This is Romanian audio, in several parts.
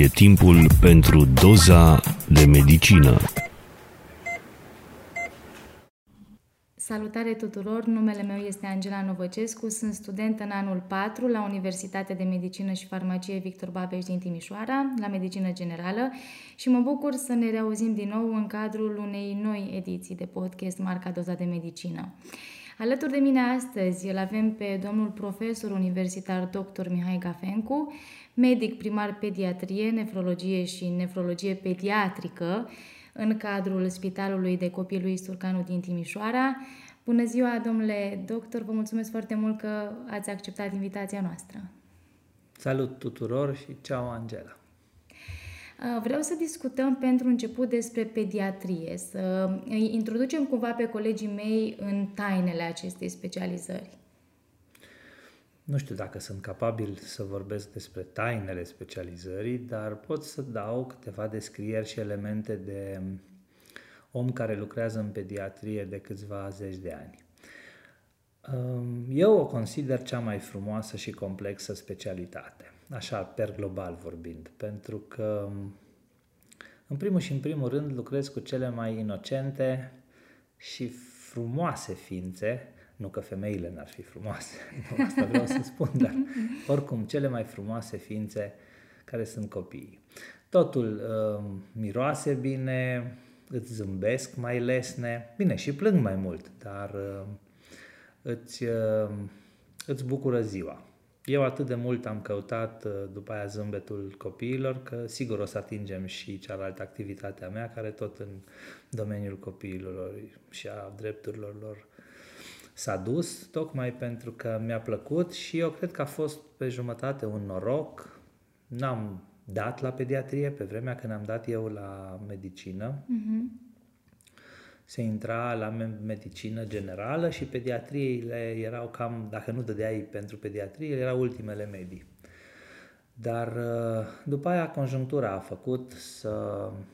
E timpul pentru doza de medicină. Salutare tuturor, numele meu este Angela Novăcescu, sunt student în anul 4 la Universitatea de Medicină și Farmacie Victor Babeș din Timișoara, la Medicină Generală și mă bucur să ne reauzim din nou în cadrul unei noi ediții de podcast marca Doza de Medicină. Alături de mine astăzi îl avem pe domnul profesor universitar dr. Mihai Gafencu, medic primar pediatrie, nefrologie și nefrologie pediatrică în cadrul Spitalului de Copii lui Surcanu din Timișoara. Bună ziua, domnule doctor, vă mulțumesc foarte mult că ați acceptat invitația noastră. Salut tuturor și ceau, Angela! Vreau să discutăm pentru început despre pediatrie, să îi introducem cumva pe colegii mei în tainele acestei specializări. Nu știu dacă sunt capabil să vorbesc despre tainele specializării, dar pot să dau câteva descrieri și elemente de om care lucrează în pediatrie de câțiva zeci de ani. Eu o consider cea mai frumoasă și complexă specialitate, așa per global vorbind, pentru că în primul și în primul rând lucrez cu cele mai inocente și frumoase ființe nu că femeile n-ar fi frumoase, nu asta vreau să spun, dar oricum cele mai frumoase ființe care sunt copiii. Totul uh, miroase bine, îți zâmbesc mai lesne, bine și plâng mai mult, dar uh, îți, uh, îți bucură ziua. Eu atât de mult am căutat uh, după aia zâmbetul copiilor că sigur o să atingem și cealaltă activitate a mea care tot în domeniul copiilor și a drepturilor lor s-a dus, tocmai pentru că mi-a plăcut și eu cred că a fost pe jumătate un noroc. N-am dat la pediatrie pe vremea când am dat eu la medicină. Uh-huh. Se intra la medicină generală și pediatriile erau cam, dacă nu dădeai pentru pediatrie, erau ultimele medii. Dar uh, după aia conjunctura a făcut să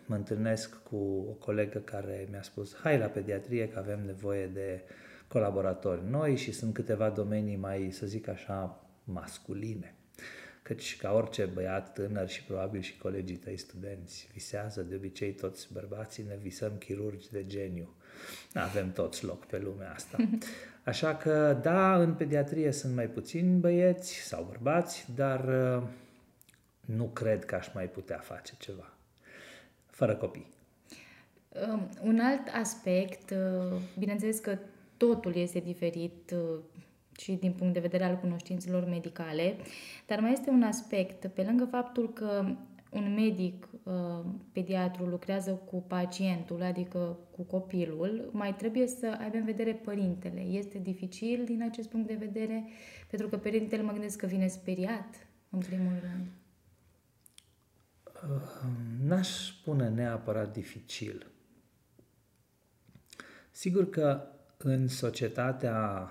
mă întâlnesc cu o colegă care mi-a spus hai la pediatrie că avem nevoie de uh, colaboratori noi și sunt câteva domenii mai, să zic așa, masculine. Căci ca orice băiat tânăr și probabil și colegii tăi studenți visează, de obicei toți bărbații ne visăm chirurgi de geniu. Avem toți loc pe lumea asta. Așa că, da, în pediatrie sunt mai puțini băieți sau bărbați, dar uh, nu cred că aș mai putea face ceva fără copii. Um, un alt aspect, uh, bineînțeles că totul este diferit uh, și din punct de vedere al cunoștințelor medicale, dar mai este un aspect, pe lângă faptul că un medic uh, pediatru lucrează cu pacientul, adică cu copilul, mai trebuie să aibă în vedere părintele. Este dificil din acest punct de vedere, pentru că părintele mă gândesc că vine speriat, în primul rând. Uh, n-aș spune neapărat dificil. Sigur că în societatea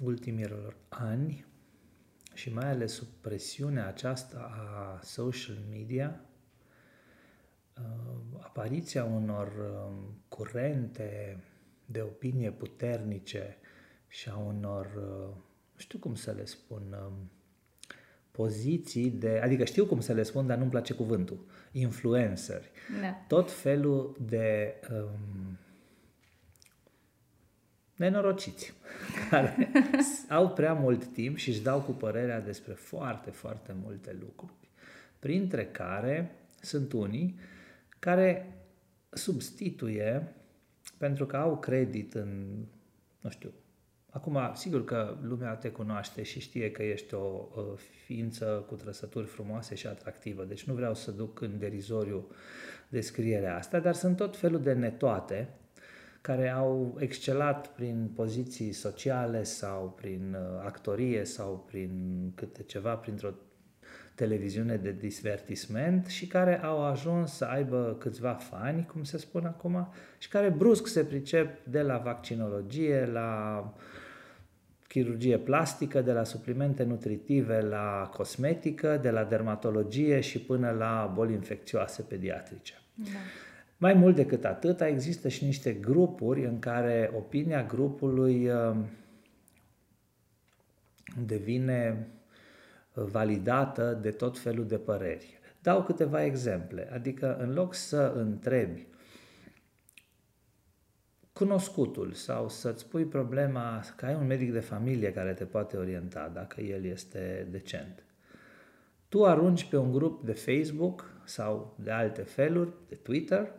ultimilor ani și mai ales sub presiunea aceasta a social media, uh, apariția unor um, curente de opinie puternice și a unor, uh, nu știu cum să le spun, um, poziții de, adică știu cum să le spun, dar nu-mi place cuvântul, influenceri. Da. Tot felul de um, nenorociți, care au prea mult timp și își dau cu părerea despre foarte, foarte multe lucruri, printre care sunt unii care substituie, pentru că au credit în, nu știu, acum, sigur că lumea te cunoaște și știe că ești o, o ființă cu trăsături frumoase și atractivă, deci nu vreau să duc în derizoriu descrierea asta, dar sunt tot felul de netoate care au excelat prin poziții sociale sau prin uh, actorie sau prin câte ceva, printr-o televiziune de divertisment și care au ajuns să aibă câțiva fani, cum se spune acum, și care brusc se pricep de la vaccinologie, la chirurgie plastică, de la suplimente nutritive la cosmetică, de la dermatologie și până la boli infecțioase pediatrice. Da. Mai mult decât atât, există și niște grupuri în care opinia grupului um, devine validată de tot felul de păreri. Dau câteva exemple, adică în loc să întrebi cunoscutul sau să-ți pui problema că ai un medic de familie care te poate orienta dacă el este decent. Tu arunci pe un grup de Facebook sau de alte feluri, de Twitter,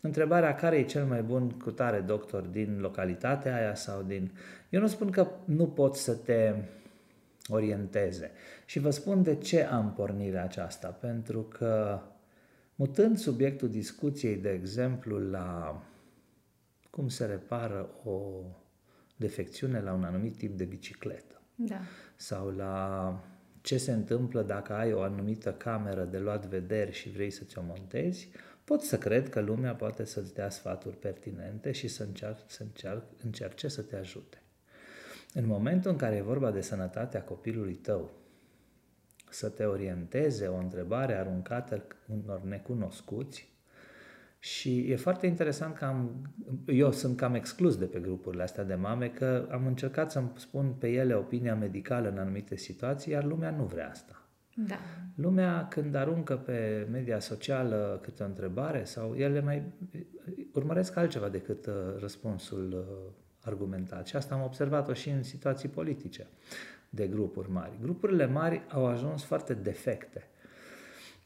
întrebarea care e cel mai bun cu tare doctor din localitatea aia sau din... Eu nu spun că nu pot să te orienteze. Și vă spun de ce am pornirea aceasta. Pentru că mutând subiectul discuției, de exemplu, la cum se repară o defecțiune la un anumit tip de bicicletă. Da. Sau la ce se întâmplă dacă ai o anumită cameră de luat vederi și vrei să ți-o montezi, pot să cred că lumea poate să-ți dea sfaturi pertinente și să, încearce, să încearce, încerce să te ajute. În momentul în care e vorba de sănătatea copilului tău, să te orienteze o întrebare aruncată unor necunoscuți, și e foarte interesant că am, eu sunt cam exclus de pe grupurile astea de mame, că am încercat să-mi spun pe ele opinia medicală în anumite situații, iar lumea nu vrea asta. Da. Lumea, când aruncă pe media socială câte o întrebare sau ele mai urmăresc altceva decât uh, răspunsul uh, argumentat. Și asta am observat-o și în situații politice de grupuri mari. Grupurile mari au ajuns foarte defecte.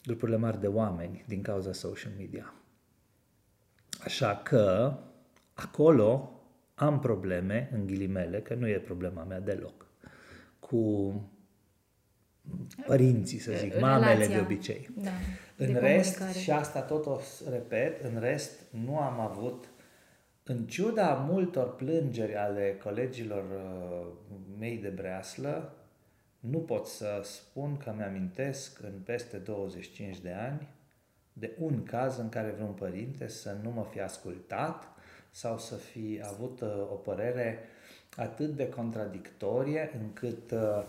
Grupurile mari de oameni din cauza social media. Așa că acolo am probleme, în ghilimele, că nu e problema mea deloc, cu părinții, să zic, Relația. mamele de obicei. Da, în de rest, comunicare. și asta tot o repet, în rest nu am avut, în ciuda multor plângeri ale colegilor uh, mei de breaslă, nu pot să spun că mi-amintesc în peste 25 de ani de un caz în care vreun părinte să nu mă fi ascultat sau să fi avut uh, o părere atât de contradictorie încât uh,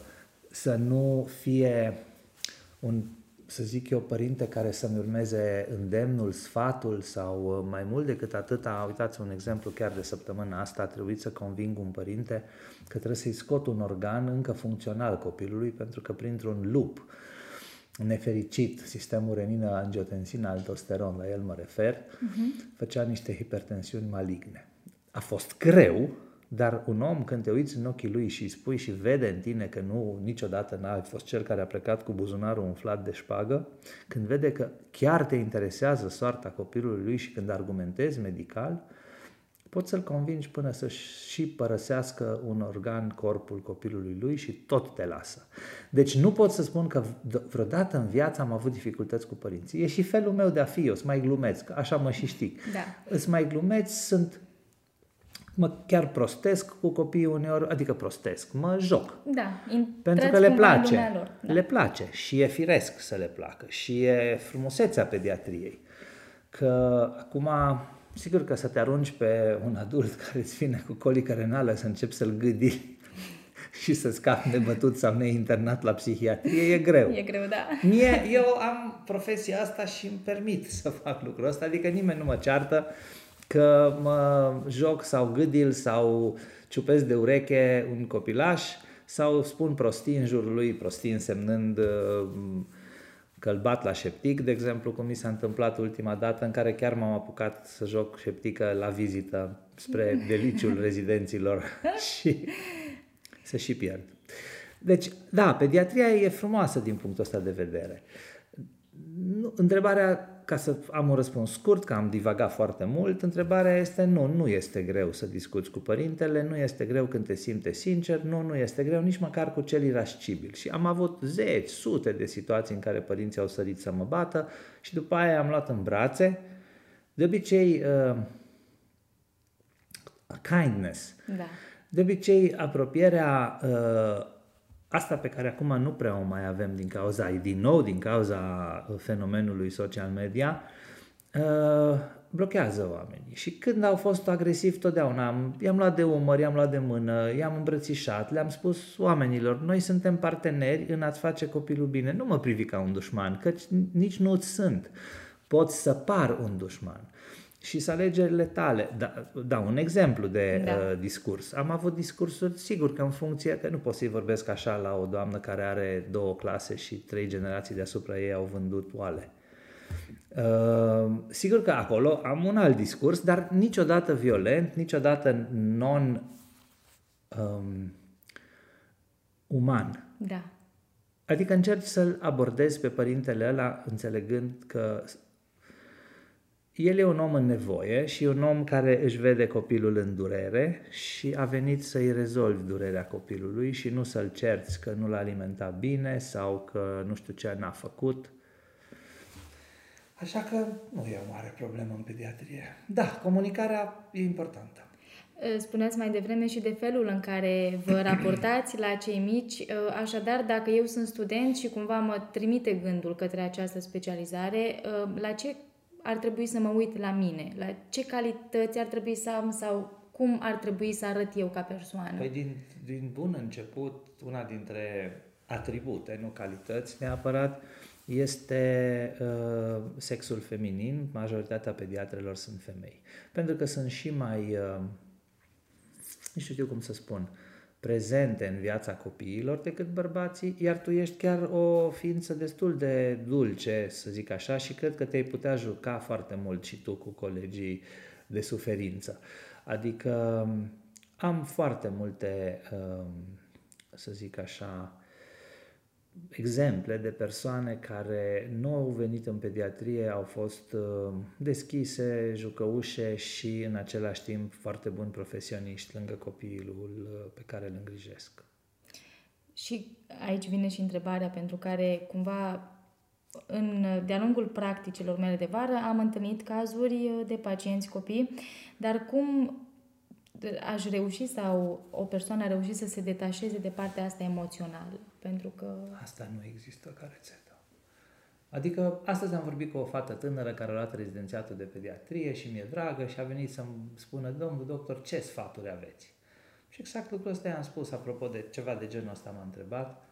să nu fie un, să zic eu, părinte care să-mi urmeze îndemnul, sfatul sau uh, mai mult decât atât, uitați un exemplu chiar de săptămâna asta, a trebuit să conving un părinte că trebuie să-i scot un organ încă funcțional copilului pentru că printr-un lup nefericit, sistemul renină-angiotensină-aldosteron, la el mă refer, uh-huh. făcea niște hipertensiuni maligne. A fost greu, dar un om când te uiți în ochii lui și îi spui și vede în tine că nu niciodată n-a fost cel care a plecat cu buzunarul umflat de șpagă, când vede că chiar te interesează soarta copilului lui și când argumentezi medical, poți să-l convingi până să și părăsească un organ corpul copilului lui și tot te lasă. Deci nu pot să spun că vreodată în viață am avut dificultăți cu părinții. E și felul meu de a fi, eu sunt mai glumeț, așa mă și știi. Da. Îs mai glumeț, sunt mă chiar prostesc cu copiii uneori, adică prostesc, mă joc. Da, pentru că le place. Lor, da. Le place și e firesc să le placă și e frumusețea pediatriei. Că acum sigur că să te arunci pe un adult care îți vine cu colică renală să începi să-l gâdi și să scapi nebătut sau neinternat la psihiatrie, e greu. E greu, da. Mie, eu am profesia asta și îmi permit să fac lucrul ăsta, adică nimeni nu mă ceartă că mă joc sau gâdil sau ciupesc de ureche un copilaș sau spun prostii în jurul lui, prostii însemnând uh, că îl bat la șeptic, de exemplu, cum mi s-a întâmplat ultima dată în care chiar m-am apucat să joc șeptică la vizită spre deliciul rezidenților și să și pierd. Deci, da, pediatria e frumoasă din punctul ăsta de vedere. Întrebarea ca să am un răspuns scurt, că am divagat foarte mult, întrebarea este nu, nu este greu să discuți cu părintele, nu este greu când te simte sincer, nu, nu este greu nici măcar cu cel irascibil. Și am avut zeci, sute de situații în care părinții au sărit să mă bată și după aia am luat în brațe. De obicei, uh, kindness. Da. De obicei, apropierea uh, Asta pe care acum nu prea o mai avem din cauza, din nou din cauza fenomenului social media, uh, blochează oamenii. Și când au fost agresivi totdeauna, am, i-am luat de umăr, i-am luat de mână, i-am îmbrățișat, le-am spus oamenilor, noi suntem parteneri în a-ți face copilul bine. Nu mă privi ca un dușman, căci nici nu-ți sunt. Pot să par un dușman. Și să alegerile tale. Da, da un exemplu de Da. uh, discurs. Am avut discursuri, sigur că în funcție, că nu pot să-i vorbesc așa la o doamnă care are două clase și trei generații deasupra ei au vândut oale. Uh, sigur că acolo am un alt discurs, dar niciodată violent, niciodată non um, uman. Da. Adică încerci să-l abordezi pe părintele ăla înțelegând că el e un om în nevoie și e un om care își vede copilul în durere și a venit să-i rezolvi durerea copilului și nu să-l cerți că nu l-a alimentat bine sau că nu știu ce n-a făcut. Așa că nu e o mare problemă în pediatrie. Da, comunicarea e importantă. Spuneați mai devreme și de felul în care vă raportați la cei mici. Așadar, dacă eu sunt student și cumva mă trimite gândul către această specializare, la ce ar trebui să mă uit la mine? La ce calități ar trebui să am sau cum ar trebui să arăt eu ca persoană? Păi din, din bun început, una dintre atribute, nu calități neapărat, este uh, sexul feminin. Majoritatea pediatrelor sunt femei. Pentru că sunt și mai, uh, nu știu cum să spun, prezente în viața copiilor decât bărbații, iar tu ești chiar o ființă destul de dulce, să zic așa, și cred că te-ai putea juca foarte mult și tu cu colegii de suferință. Adică am foarte multe, să zic așa, exemple de persoane care nu au venit în pediatrie, au fost deschise, jucăușe și în același timp foarte buni profesioniști lângă copilul pe care îl îngrijesc. Și aici vine și întrebarea pentru care cumva în, de-a lungul practicilor mele de vară am întâlnit cazuri de pacienți copii, dar cum aș reuși sau o persoană a reușit să se detașeze de partea asta emoțională? Pentru că... Asta nu există ca rețetă. Adică astăzi am vorbit cu o fată tânără care a luat rezidențiatul de pediatrie și mi-e dragă și a venit să-mi spună, domnul doctor, ce sfaturi aveți? Și exact lucrul ăsta i-am spus, apropo de ceva de genul ăsta m-a întrebat.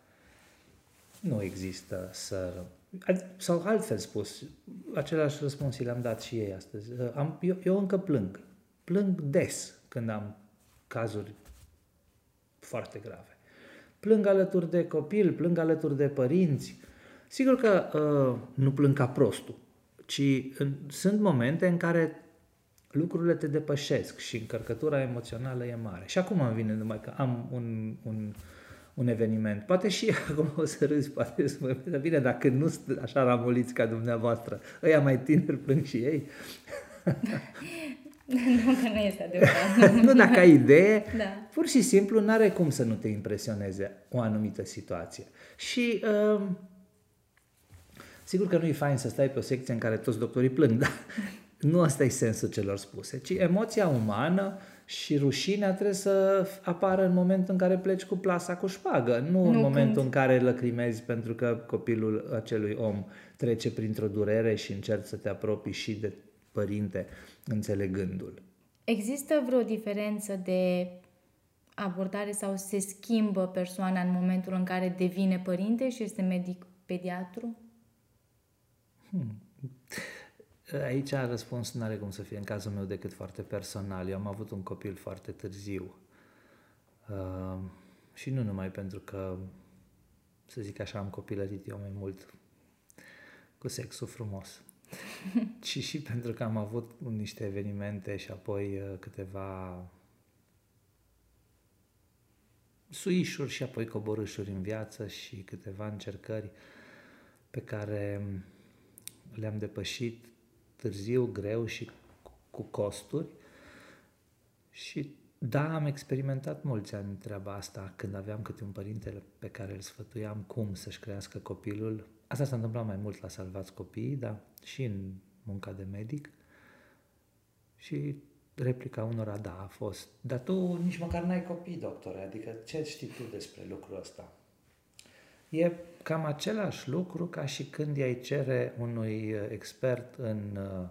Nu există să... Sau altfel spus, același răspuns l-am dat și ei astăzi. Am, eu, eu încă plâng. Plâng des când am cazuri foarte grave. Plâng alături de copil, plâng alături de părinți. Sigur că uh, nu plâng ca prostul, ci în, sunt momente în care lucrurile te depășesc și încărcătura emoțională e mare. Și acum îmi vine numai că am un, un, un eveniment. Poate și acum o să râzi, poate să mă bine, dacă nu sunt așa ramuliți ca dumneavoastră, ăia mai tineri plâng și ei. nu, că nu este adevărat. nu, dacă ai idee, da. pur și simplu nu are cum să nu te impresioneze o anumită situație. Și uh, sigur că nu e fain să stai pe o secție în care toți doctorii plâng, dar nu asta e sensul celor spuse, ci emoția umană și rușinea trebuie să apară în momentul în care pleci cu plasa cu șpagă, nu, nu în momentul când... în care lăcrimezi pentru că copilul acelui om trece printr-o durere și încerci să te apropii și de părinte înțelegându-l. Există vreo diferență de abordare sau se schimbă persoana în momentul în care devine părinte și este medic pediatru? Hmm. Aici răspunsul nu are cum să fie în cazul meu decât foarte personal. Eu am avut un copil foarte târziu. Uh, și nu numai pentru că, să zic așa, am copilărit eu mai mult cu sexul frumos, ci și pentru că am avut niște evenimente și apoi câteva suișuri și apoi coborâșuri în viață și câteva încercări pe care le-am depășit târziu, greu și cu costuri. Și da, am experimentat mulți ani treaba asta când aveam câte un părinte pe care îl sfătuiam cum să-și crească copilul. Asta s-a întâmplat mai mult la Salvați Copiii, dar și în munca de medic. Și replica unora, da, a fost. Dar tu nici măcar n-ai copii, doctore, adică ce știi tu despre lucrul ăsta? E cam același lucru ca și când i-ai cere unui expert în uh,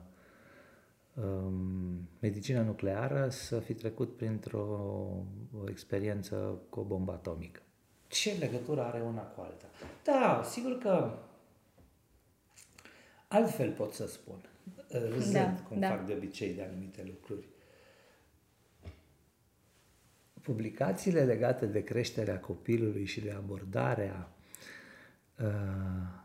um, medicină nucleară să fi trecut printr-o experiență cu o bombă atomică. Ce legătură are una cu alta? Da, sigur că Altfel pot să spun, râzând, Da, cum da. fac de obicei de anumite lucruri. Publicațiile legate de creșterea copilului și de abordarea uh,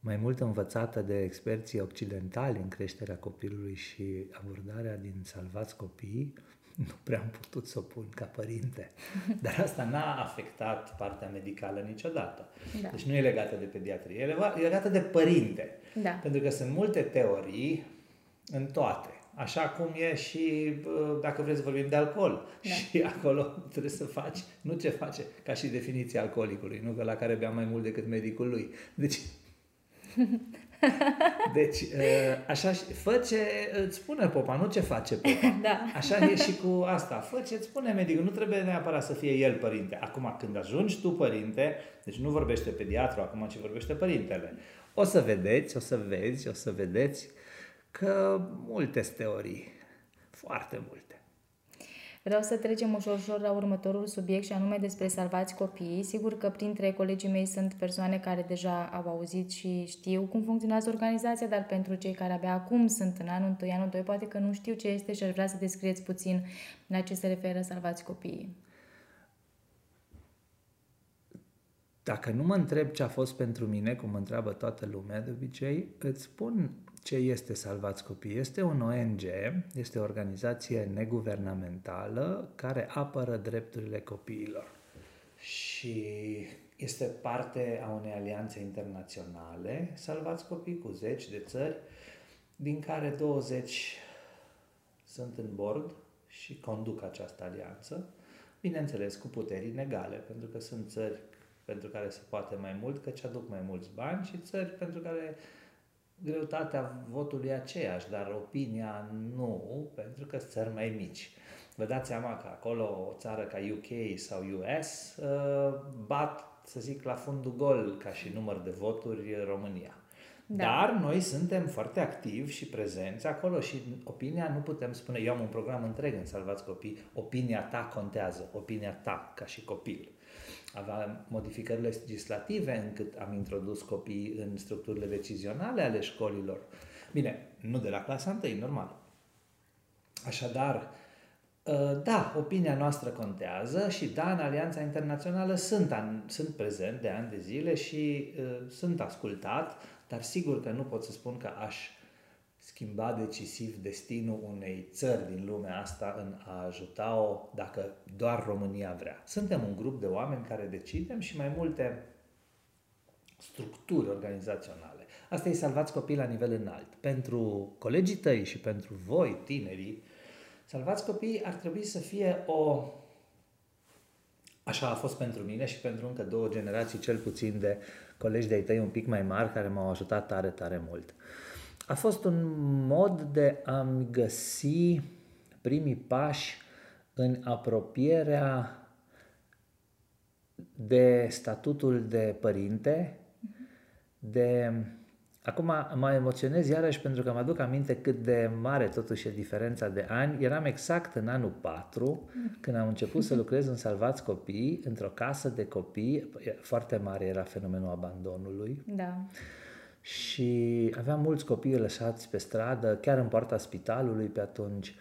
mai mult învățată de experții occidentali în creșterea copilului și abordarea din Salvați Copiii, nu prea am putut să o pun ca părinte. Dar asta n-a afectat partea medicală niciodată. Da. Deci nu e legată de pediatrie, e lega- e legată de părinte. Da. Pentru că sunt multe teorii în toate. Așa cum e și, bă, dacă vreți să vorbim de alcool. Da. Și acolo trebuie să faci, nu ce face, ca și definiția alcoolicului, nu că la care bea mai mult decât medicul lui. Deci, deci ă, așa, și- fă ce îți spune popa, nu ce face popa. Da. Așa e și cu asta. Fă ce îți spune medicul, nu trebuie neapărat să fie el părinte. Acum, când ajungi tu părinte, deci nu vorbește pediatru acum, ci vorbește părintele. O să vedeți, o să vezi, o să vedeți că multe sunt teorii, foarte multe. Vreau să trecem ușor, ușor la următorul subiect și anume despre salvați copiii. Sigur că printre colegii mei sunt persoane care deja au auzit și știu cum funcționează organizația, dar pentru cei care abia acum sunt în anul 1, anul 2, poate că nu știu ce este și aș vrea să descrieți puțin la ce se referă salvați copiii. Dacă nu mă întreb ce a fost pentru mine, cum mă întreabă toată lumea de obicei, îți spun ce este Salvați Copii. Este un ONG, este o organizație neguvernamentală care apără drepturile copiilor. Și este parte a unei alianțe internaționale, Salvați Copii, cu zeci de țări, din care 20 sunt în bord și conduc această alianță, bineînțeles cu puteri inegale, pentru că sunt țări pentru care se poate mai mult, căci aduc mai mulți bani și țări pentru care greutatea votului e aceeași, dar opinia nu, pentru că sunt țări mai mici. Vă dați seama că acolo o țară ca UK sau US uh, bat, să zic, la fundul gol ca și număr de voturi România. Da. Dar noi suntem foarte activi și prezenți acolo și opinia nu putem spune, eu am un program întreg în Salvați Copii, opinia ta contează, opinia ta ca și copil. Aveam modificări legislative încât am introdus copiii în structurile decizionale ale școlilor. Bine, nu de la clasa 1, normal. Așadar, ă, da, opinia noastră contează și da, în Alianța Internațională sunt, an, sunt prezent de ani de zile și uh, sunt ascultat, dar sigur că nu pot să spun că aș schimba decisiv destinul unei țări din lumea asta în a ajuta-o dacă doar România vrea. Suntem un grup de oameni care decidem și mai multe structuri organizaționale. Asta e salvați copii la nivel înalt. Pentru colegii tăi și pentru voi, tinerii, salvați copii ar trebui să fie o Așa a fost pentru mine și pentru încă două generații, cel puțin de colegi de-ai tăi un pic mai mari, care m-au ajutat tare, tare mult. A fost un mod de a-mi găsi primii pași în apropierea de statutul de părinte, de... Acum mă emoționez iarăși pentru că mă aduc aminte cât de mare totuși e diferența de ani. Eram exact în anul 4 când am început să lucrez în Salvați Copii, într-o casă de copii, foarte mare era fenomenul abandonului. Da. Și aveam mulți copii lăsați pe stradă, chiar în poarta spitalului pe atunci.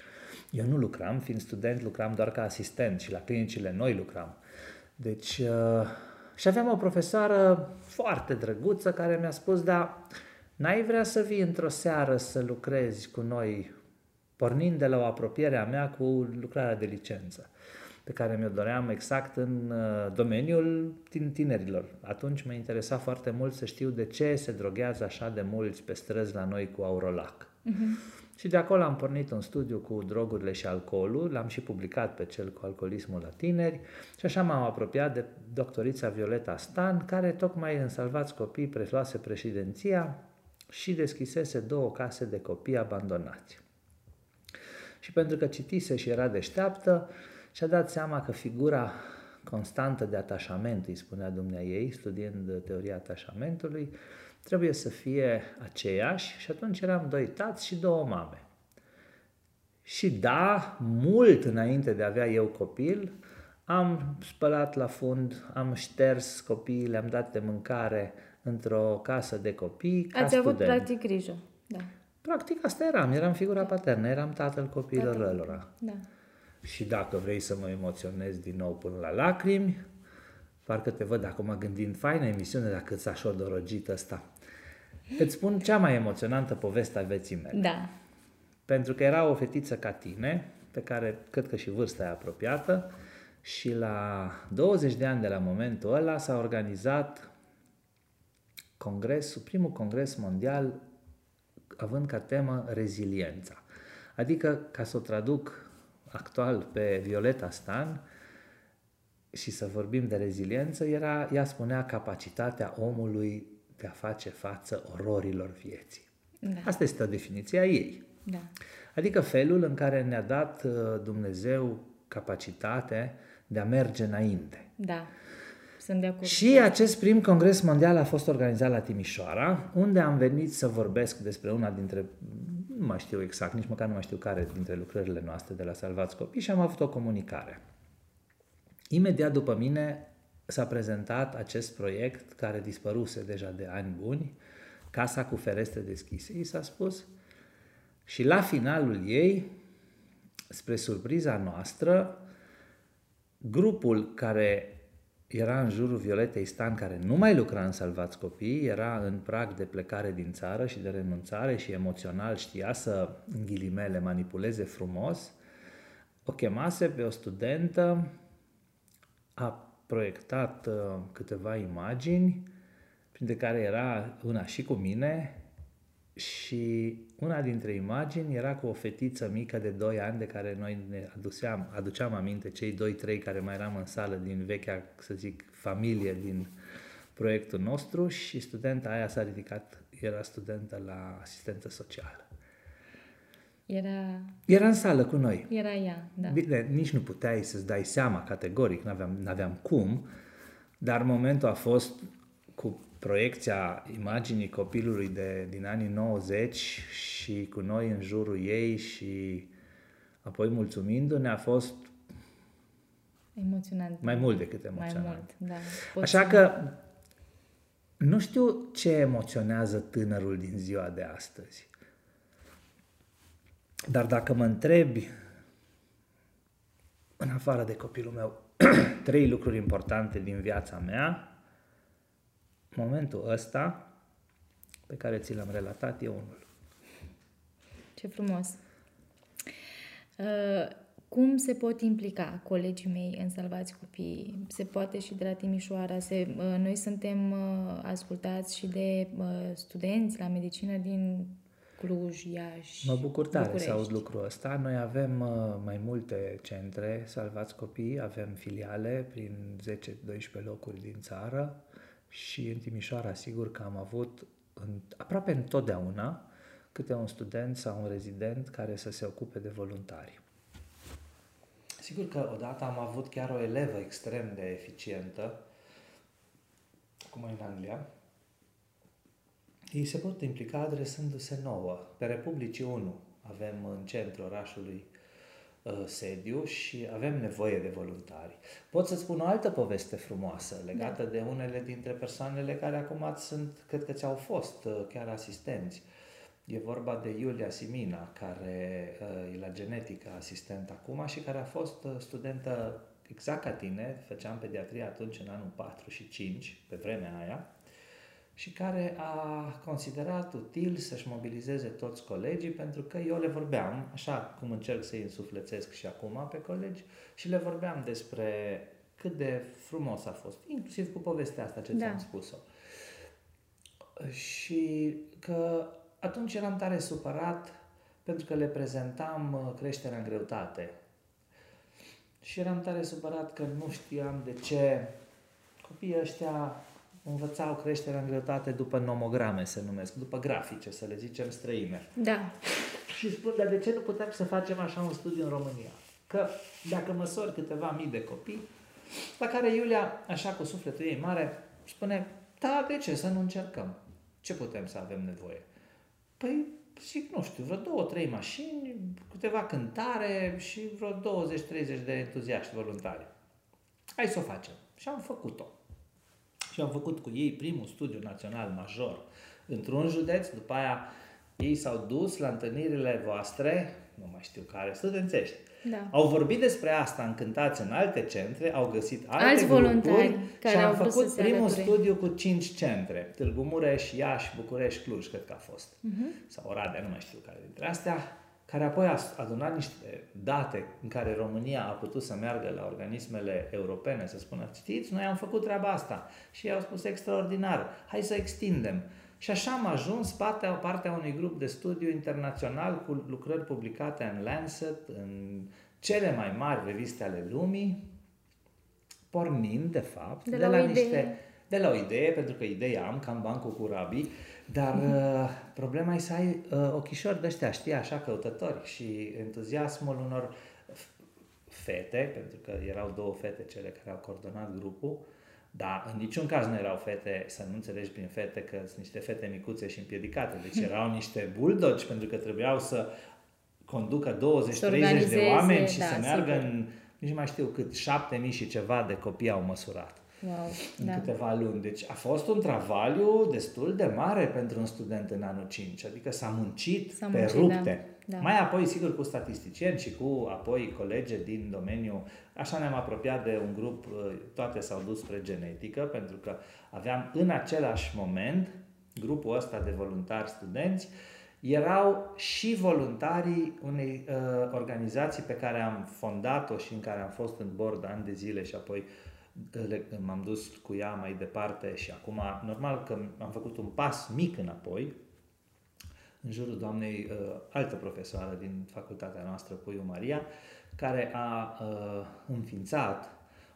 Eu nu lucram, fiind student, lucram doar ca asistent și la clinicile noi lucram. Deci, uh, și aveam o profesoară foarte drăguță care mi-a spus, da, n-ai vrea să vii într-o seară să lucrezi cu noi, pornind de la o apropiere a mea cu lucrarea de licență pe care mi-o doream exact în uh, domeniul tin- tinerilor. Atunci mă interesa foarte mult să știu de ce se droghează așa de mulți pe străzi la noi cu Aurolac. Uh-huh. Și de acolo am pornit un studiu cu drogurile și alcoolul, l-am și publicat pe cel cu alcoolismul la tineri și așa m-am apropiat de doctorița Violeta Stan, care tocmai în Salvați Copii preluase președinția și deschisese două case de copii abandonați. Și pentru că citise și era deșteaptă, și-a dat seama că figura constantă de atașament, îi spunea dumnea ei, studiind teoria atașamentului, trebuie să fie aceeași și atunci eram doi tați și două mame. Și da, mult înainte de a avea eu copil, Am spălat la fund, am șters copiii, le-am dat de mâncare într-o casă de copii ca Ați avut student. practic grijă. Da. Practic asta eram, eram figura paternă, eram tatăl copiilor Tatăl. lor. Da. Și dacă vrei să mă emoționez din nou până la lacrimi, parcă te văd acum gândind, faină emisiune dacă ți așa dorogit ăsta. Îți spun cea mai emoționantă poveste a vieții mele. Da. Pentru că era o fetiță ca tine, pe care cred că și vârsta e apropiată, și la 20 de ani de la momentul ăla s-a organizat congresul, primul congres mondial având ca temă reziliența. Adică, ca să o traduc actual pe Violeta Stan și să vorbim de reziliență, era, ea spunea capacitatea omului de a face față ororilor vieții. Da. Asta este o definiție a ei. Da. Adică felul în care ne-a dat uh, Dumnezeu capacitate de a merge înainte. Da. Sunt de acord. Și acest prim congres mondial a fost organizat la Timișoara, unde am venit să vorbesc despre una dintre, nu mai știu exact, nici măcar nu mai știu care dintre lucrările noastre de la Salvați Copii și am avut o comunicare. Imediat după mine s-a prezentat acest proiect care dispăruse deja de ani buni, Casa cu ferestre deschise, i s-a spus, și la finalul ei, spre surpriza noastră, grupul care era în jurul Violetei Stan, care nu mai lucra în Salvați Copii, era în prag de plecare din țară și de renunțare și emoțional știa să, în ghilimele, manipuleze frumos, o chemase pe o studentă, a proiectat uh, câteva imagini, printre care era una și cu mine, și una dintre imagini era cu o fetiță mică de 2 ani de care noi ne aduceam, aduceam aminte, cei 2-3 care mai eram în sală din vechea, să zic, familie din proiectul nostru și studenta aia s-a ridicat, era studentă la asistență socială. Era, Era în sală cu noi. era ea, da. Bine, nici nu puteai să-ți dai seama categoric, n-aveam, n-aveam cum, dar momentul a fost cu proiecția imaginii copilului de, din anii 90 și cu noi în jurul ei și apoi mulțumindu-ne a fost Emoționant. mai mult decât Mai emoționant. mult, da. Pot Așa să- că nu știu ce emoționează tânărul din ziua de astăzi. Dar dacă mă întrebi, în afară de copilul meu, trei lucruri importante din viața mea, momentul ăsta pe care ți l-am relatat e unul. Ce frumos. Uh, cum se pot implica colegii mei în Salvați Copii? Se poate și de la Timișoara. Se, uh, noi suntem uh, ascultați și de uh, studenți la medicină din Cluj, Iași, Mă bucur tare București. să aud lucrul ăsta. Noi avem uh, mai multe centre, salvați copii, avem filiale prin 10-12 locuri din țară și în Timișoara sigur că am avut în, aproape întotdeauna câte un student sau un rezident care să se ocupe de voluntari. Sigur că odată am avut chiar o elevă extrem de eficientă, cum în Anglia, ei se pot implica adresându-se nouă. Pe Republicii 1 avem în centrul orașului uh, sediu și avem nevoie de voluntari. Pot să spun o altă poveste frumoasă legată da. de unele dintre persoanele care acum sunt, cred că ți-au fost uh, chiar asistenți. E vorba de Iulia Simina, care uh, e la genetică asistent acum și care a fost uh, studentă exact ca tine, făceam pediatrie atunci în anul 4 și 5, pe vremea aia, și care a considerat util să-și mobilizeze toți colegii pentru că eu le vorbeam, așa cum încerc să-i însuflețesc și acum pe colegi, și le vorbeam despre cât de frumos a fost, inclusiv cu povestea asta ce Da. ți-am spus-o. Și că atunci eram tare supărat pentru că le prezentam uh, creșterea în greutate. Și eram tare supărat că nu știam de ce copiii ăștia învățau creșterea în greutate după nomograme, se numesc, după grafice, să le zicem străine. Da, Și spun, dar de ce nu putem să facem așa un studiu în România? Că dacă măsori câteva mii de copii, la care Iulia, așa cu sufletul ei mare, spune, da, de ce să nu încercăm? Ce putem să avem nevoie? Păi, zic, nu știu, vreo două, trei mașini, câteva cântare și vreo 20-30 de entuziaști voluntari. hai să o facem. Și am făcut-o. Și am făcut cu ei primul studiu național major într-un județ, după aia ei s-au dus la întâlnirile voastre, nu mai știu care, studențești. Da. Au vorbit despre asta încântați în alte centre, au găsit alte Alți voluntari care și am făcut primul alăture. studiu cu cinci centre. Târgu Mureș, Iași, București, Cluj, cred că a fost. Uh-huh. Sau Oradea, nu mai știu care dintre astea care apoi a adunat niște date în care România a putut să meargă la organismele europene, să spună, știți, noi am făcut treaba asta și ei au spus extraordinar, hai să extindem. Și așa am ajuns partea, partea unui grup de studiu internațional cu lucrări publicate în Lancet, în cele mai mari reviste ale lumii, pornind, de fapt, de, de la, la niște... De la o idee, pentru că ideea am, cam bancul cu rabii, dar uh, problema e să ai uh, ochișori de ăștia, știi, așa, căutători și entuziasmul unor fete, pentru că erau două fete cele care au coordonat grupul, dar în niciun caz nu erau fete, să nu înțelegi prin fete că sunt niște fete micuțe și împiedicate, deci erau niște bulldogi pentru că trebuiau să conducă 20-30 de oameni și da, să meargă sigur. în, nici nu mai știu cât, 7000 și ceva de copii au măsurat wow, în da. câteva luni. Deci a fost un travaliu destul de mare pentru un student în anul 5, adică s-a muncit, s-a muncit pe rupte. Da. Da. Mai apoi, sigur, cu statisticieni și cu apoi colege din domeniu, așa ne-am apropiat de un grup, uh, toate s-au dus spre genetică, pentru că aveam în același moment grupul ăsta de voluntari studenți, erau și voluntarii unei uh, organizații pe care am fondat-o și în care am fost în bord ani de zile și apoi m-am dus cu ea mai departe și acum, normal că am făcut un pas mic înapoi, în jurul doamnei uh, altă profesoară din facultatea noastră, Puiu Maria, care a uh, înființat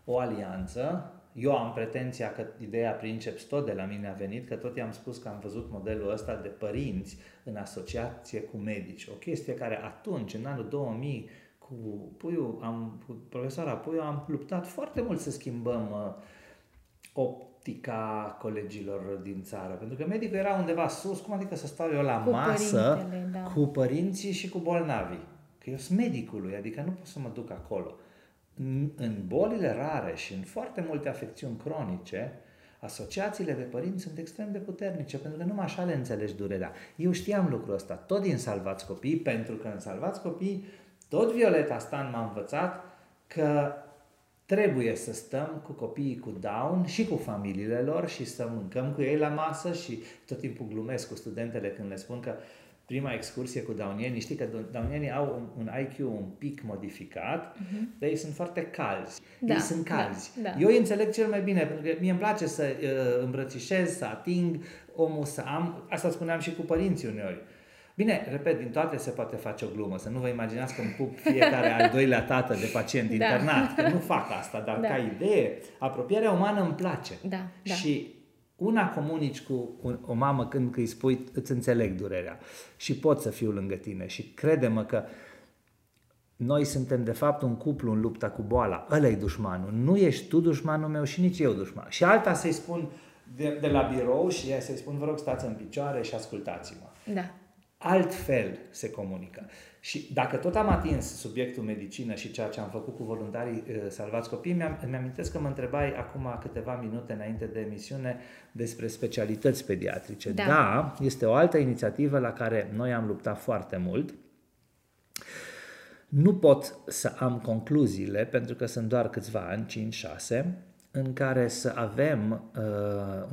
o alianță. Eu am pretenția că ideea Princeps tot de la mine a venit, că tot i-am spus că am văzut modelul ăsta de părinți în asociație cu medici. O chestie care atunci, în anul 2000, cu Puiu, am, cu profesoara Puiu, am luptat foarte mult să schimbăm uh, optica colegilor din țară. Pentru că medicul era undeva sus, cum adică să stau eu la cu masă da. cu părinții și cu bolnavii? Că eu sunt medicului, adică nu pot să mă duc acolo. În, în bolile rare și în foarte multe afecțiuni cronice, asociațiile de părinți sunt extrem de puternice, pentru că numai așa le înțelegi durerea. Eu știam lucrul ăsta, tot din Salvați Copii, pentru că în Salvați Copii tot Violeta Stan m-a învățat că trebuie să stăm cu copiii cu Down și cu familiile lor și să mâncăm cu ei la masă și tot timpul glumesc cu studentele când le spun că prima excursie cu daunienii, știi că daunienii au un, un IQ un pic modificat, uh-huh. dar ei sunt foarte calzi. Da, ei sunt calzi. Da, da. Eu îi înțeleg cel mai bine, pentru că mie îmi place să uh, îmbrățișez, să ating omul, să am, asta spuneam și cu părinții uneori. Uh, Bine, repet, din toate se poate face o glumă, să nu vă imaginați că îmi pup fiecare al doilea tată de pacient da. internat, că nu fac asta, dar da. ca idee, apropierea umană îmi place. Da, da. Și una comunici cu o mamă când îi spui, îți înțeleg durerea și pot să fiu lângă tine și crede-mă că noi suntem de fapt un cuplu în lupta cu boala. Ăla e dușmanul. Nu ești tu dușmanul meu și nici eu dușman. Și alta să-i spun de, de la birou și ea să-i spun, vă rog, stați în picioare și ascultați-mă. Da altfel se comunică. Și dacă tot am atins subiectul medicină și ceea ce am făcut cu voluntarii uh, Salvați Copii, mi-am, îmi amintesc că mă întrebai acum câteva minute înainte de emisiune despre specialități pediatrice. Da. da, este o altă inițiativă la care noi am luptat foarte mult. Nu pot să am concluziile pentru că sunt doar câțiva ani, 5-6, în care să avem uh,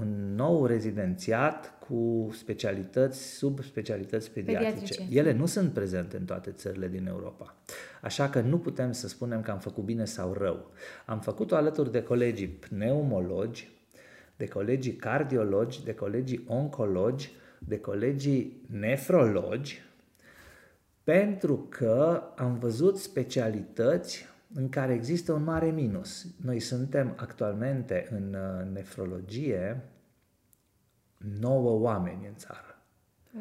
un nou rezidențiat cu specialități, subspecialități pediatrice. pediatrice. Ele nu sunt prezente în toate țările din Europa. Așa că nu putem să spunem că am făcut bine sau rău. Am făcut-o alături de colegii pneumologi, de colegii cardiologi, de colegii oncologi, de colegii nefrologi, pentru că am văzut specialități în care există un mare minus. Noi suntem actualmente în uh, nefrologie 9 oameni în țară,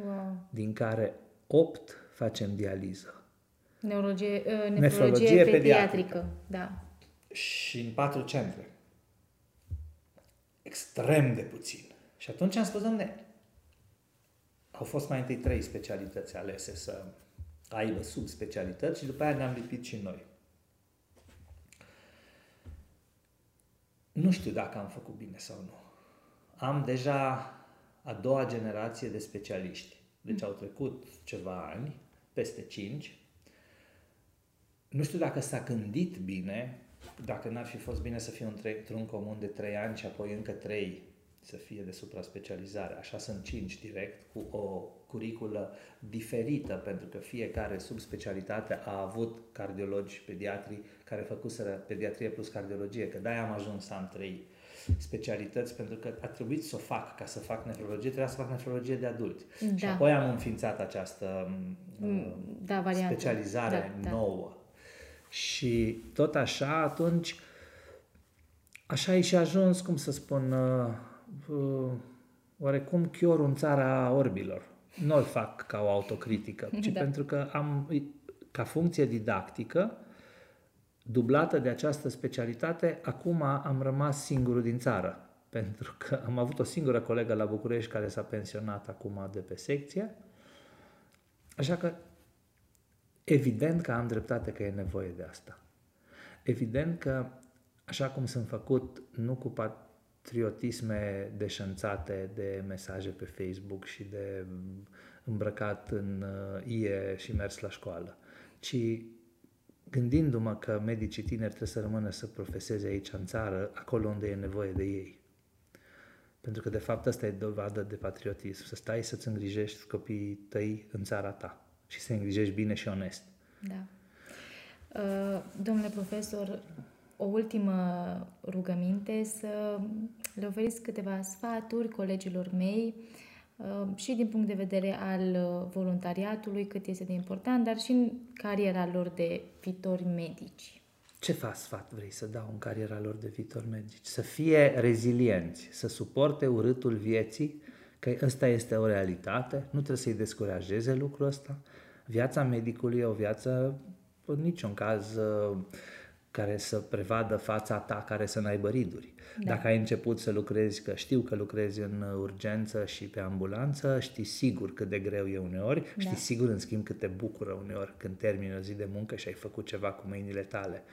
wow. din care 8 facem dializă. Neurologie, uh, nefrologie, nefrologie pediatrică. pediatrică. Da. Și în patru centre. Extrem de puțin. Și atunci am spus, domne, au fost mai întâi trei specialități alese să aibă subspecialități și după aia ne-am lipit și noi. Nu știu dacă am făcut bine sau nu. Am deja a doua generație de specialiști. Deci au trecut ceva ani, peste 5. Nu știu dacă s-a gândit bine, dacă n-ar fi fost bine să fie un un comun de 3 ani și apoi încă 3 să fie de supra-specializare. Așa sunt 5 direct, cu o curiculă diferită, pentru că fiecare subspecialitate a avut cardiologi, pediatri, care făcuseră pediatrie plus cardiologie, că de-aia am ajuns să am trei specialități, pentru că a trebuit să o fac ca să fac nefrologie, trebuia să fac nefrologie de adulți. Da. Și apoi am înființat această mm, da, variantă. specializare da, da. nouă. Și tot așa, atunci, așa e și ajuns, cum să spun, uh, uh, oarecum chiorul în țara orbilor. Nu îl fac ca o autocritică, ci da. pentru că am, ca funcție didactică, dublată de această specialitate, acum am rămas singurul din țară. Pentru că am avut o singură colegă la București care s-a pensionat acum de pe secție. Așa că evident că am dreptate că e nevoie de asta. Evident că, așa cum sunt făcut, nu cu patriotisme deșanțate de mesaje pe Facebook și de îmbrăcat în uh, ie și mers la școală, ci gândindu-mă că medicii tineri trebuie să rămână să profeseze aici în țară, acolo unde e nevoie de ei. Pentru că, de fapt, asta e dovadă de patriotism. Să stai să-ți îngrijești copiii tăi în țara ta și să îngrijești bine și onest. Da. Uh, domnule profesor, o ultimă rugăminte să le oferiți câteva sfaturi colegilor mei uh, Uh, și din punct de vedere al uh, voluntariatului, cât este de important, dar și în cariera lor de viitori medici. Ce fac sfat vrei să dau în cariera lor de viitori medici? Să fie rezilienți, să suporte urâtul vieții, că ăsta este o realitate, nu trebuie să-i descurajeze lucrul ăsta. Viața medicului e o viață, în niciun caz, uh, care să prevadă fața ta, care să n-aibă riduri. Da. Dacă ai început să lucrezi, că știu că lucrezi în urgență și pe ambulanță, știi sigur cât de greu e uneori, da. știi sigur în schimb cât te bucură uneori când termini o zi de muncă și ai făcut ceva cu mâinile tale.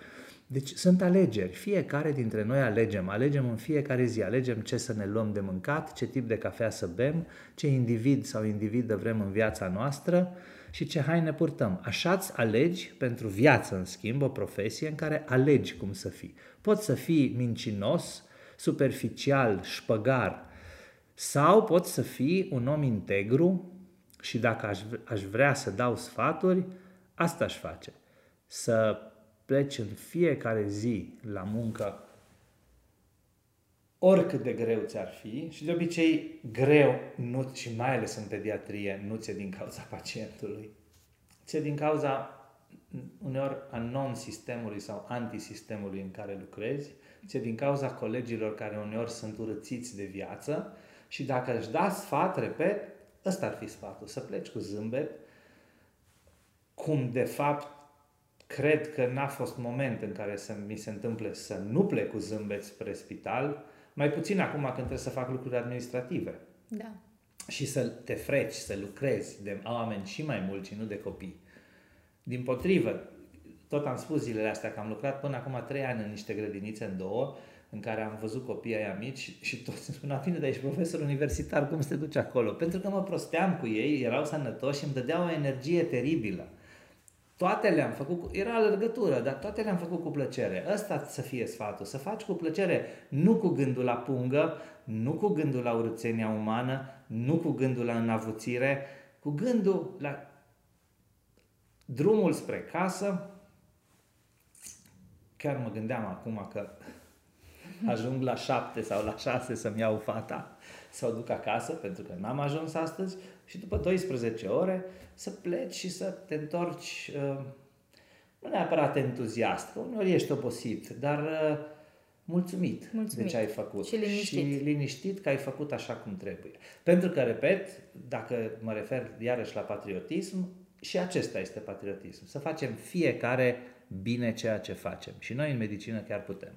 Deci sunt alegeri. Fiecare dintre noi alegem. Alegem în fiecare zi. Alegem ce să ne luăm de mâncat, ce tip de cafea să bem, ce individ sau individă vrem în viața noastră și ce haine purtăm. Așa îți alegi pentru viață, în schimb, o profesie în care alegi cum să fii. Poți să fii mincinos, superficial, șpăgar, sau poți să fii un om integru și dacă aș, aș vrea să dau sfaturi, asta aș face. Să pleci în fiecare zi la muncă oricât de greu ți-ar fi și de obicei greu, nu, și mai ales în pediatrie, nu ți-e din cauza pacientului, ți-e din cauza uneori a non-sistemului sau antisistemului în care lucrezi, ți-e din cauza colegilor care uneori sunt urățiți de viață și dacă își da sfat, repet, ăsta ar fi sfatul, să pleci cu zâmbet, cum de fapt cred că n-a fost moment în care să mi se întâmple să nu plec cu zâmbet spre spital, mai puțin acum când trebuie să fac lucruri administrative. Da. Și să te freci, să lucrezi de oameni și mai mulți, nu de copii. Din potrivă, tot am spus zilele astea că am lucrat până acum trei ani în niște grădinițe în două, în care am văzut copiii aia mici și toți îmi spuneau, bine, dar ești profesor universitar, cum să te duci acolo? Pentru că mă prosteam cu ei, erau sănătoși și îmi dădeau o energie teribilă. Toate le-am făcut, cu, era alergătură, dar toate le-am făcut cu plăcere. Ăsta să fie sfatul, să faci cu plăcere, nu cu gândul la pungă, nu cu gândul la urățenia umană, nu cu gândul la înavuțire, cu gândul la drumul spre casă. Chiar mă gândeam acum că ajung la șapte sau la șase să-mi iau fata să o duc acasă, pentru că n-am ajuns astăzi, și după 12 ore să pleci și să te întorci, uh, nu neapărat entuziast, că uneori ești obosit, dar uh, mulțumit, mulțumit. de ce ai făcut. Și liniștit. Și liniștit că ai făcut așa cum trebuie. Pentru că, repet, dacă mă refer iarăși la patriotism, și acesta este patriotism. Să facem fiecare bine ceea ce facem. Și noi în medicină chiar putem.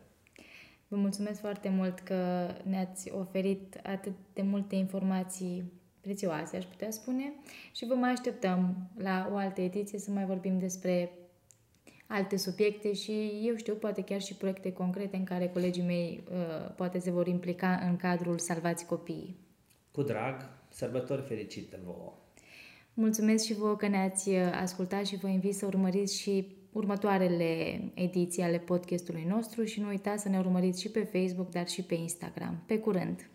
Vă mulțumesc foarte mult că ne-ați oferit atât de multe informații prețioase, aș putea spune, și vă mai așteptăm la o altă ediție să mai vorbim despre alte subiecte și, eu știu, poate chiar și proiecte concrete în care colegii mei uh, poate se vor implica în cadrul Salvați Copiii. Cu drag, sărbători fericite vouă! Mulțumesc și vouă că ne-ați uh, ascultat și vă invit să urmăriți și următoarele ediții ale podcastului nostru și nu uitați să ne urmăriți și pe Facebook, dar și pe Instagram. Pe curând!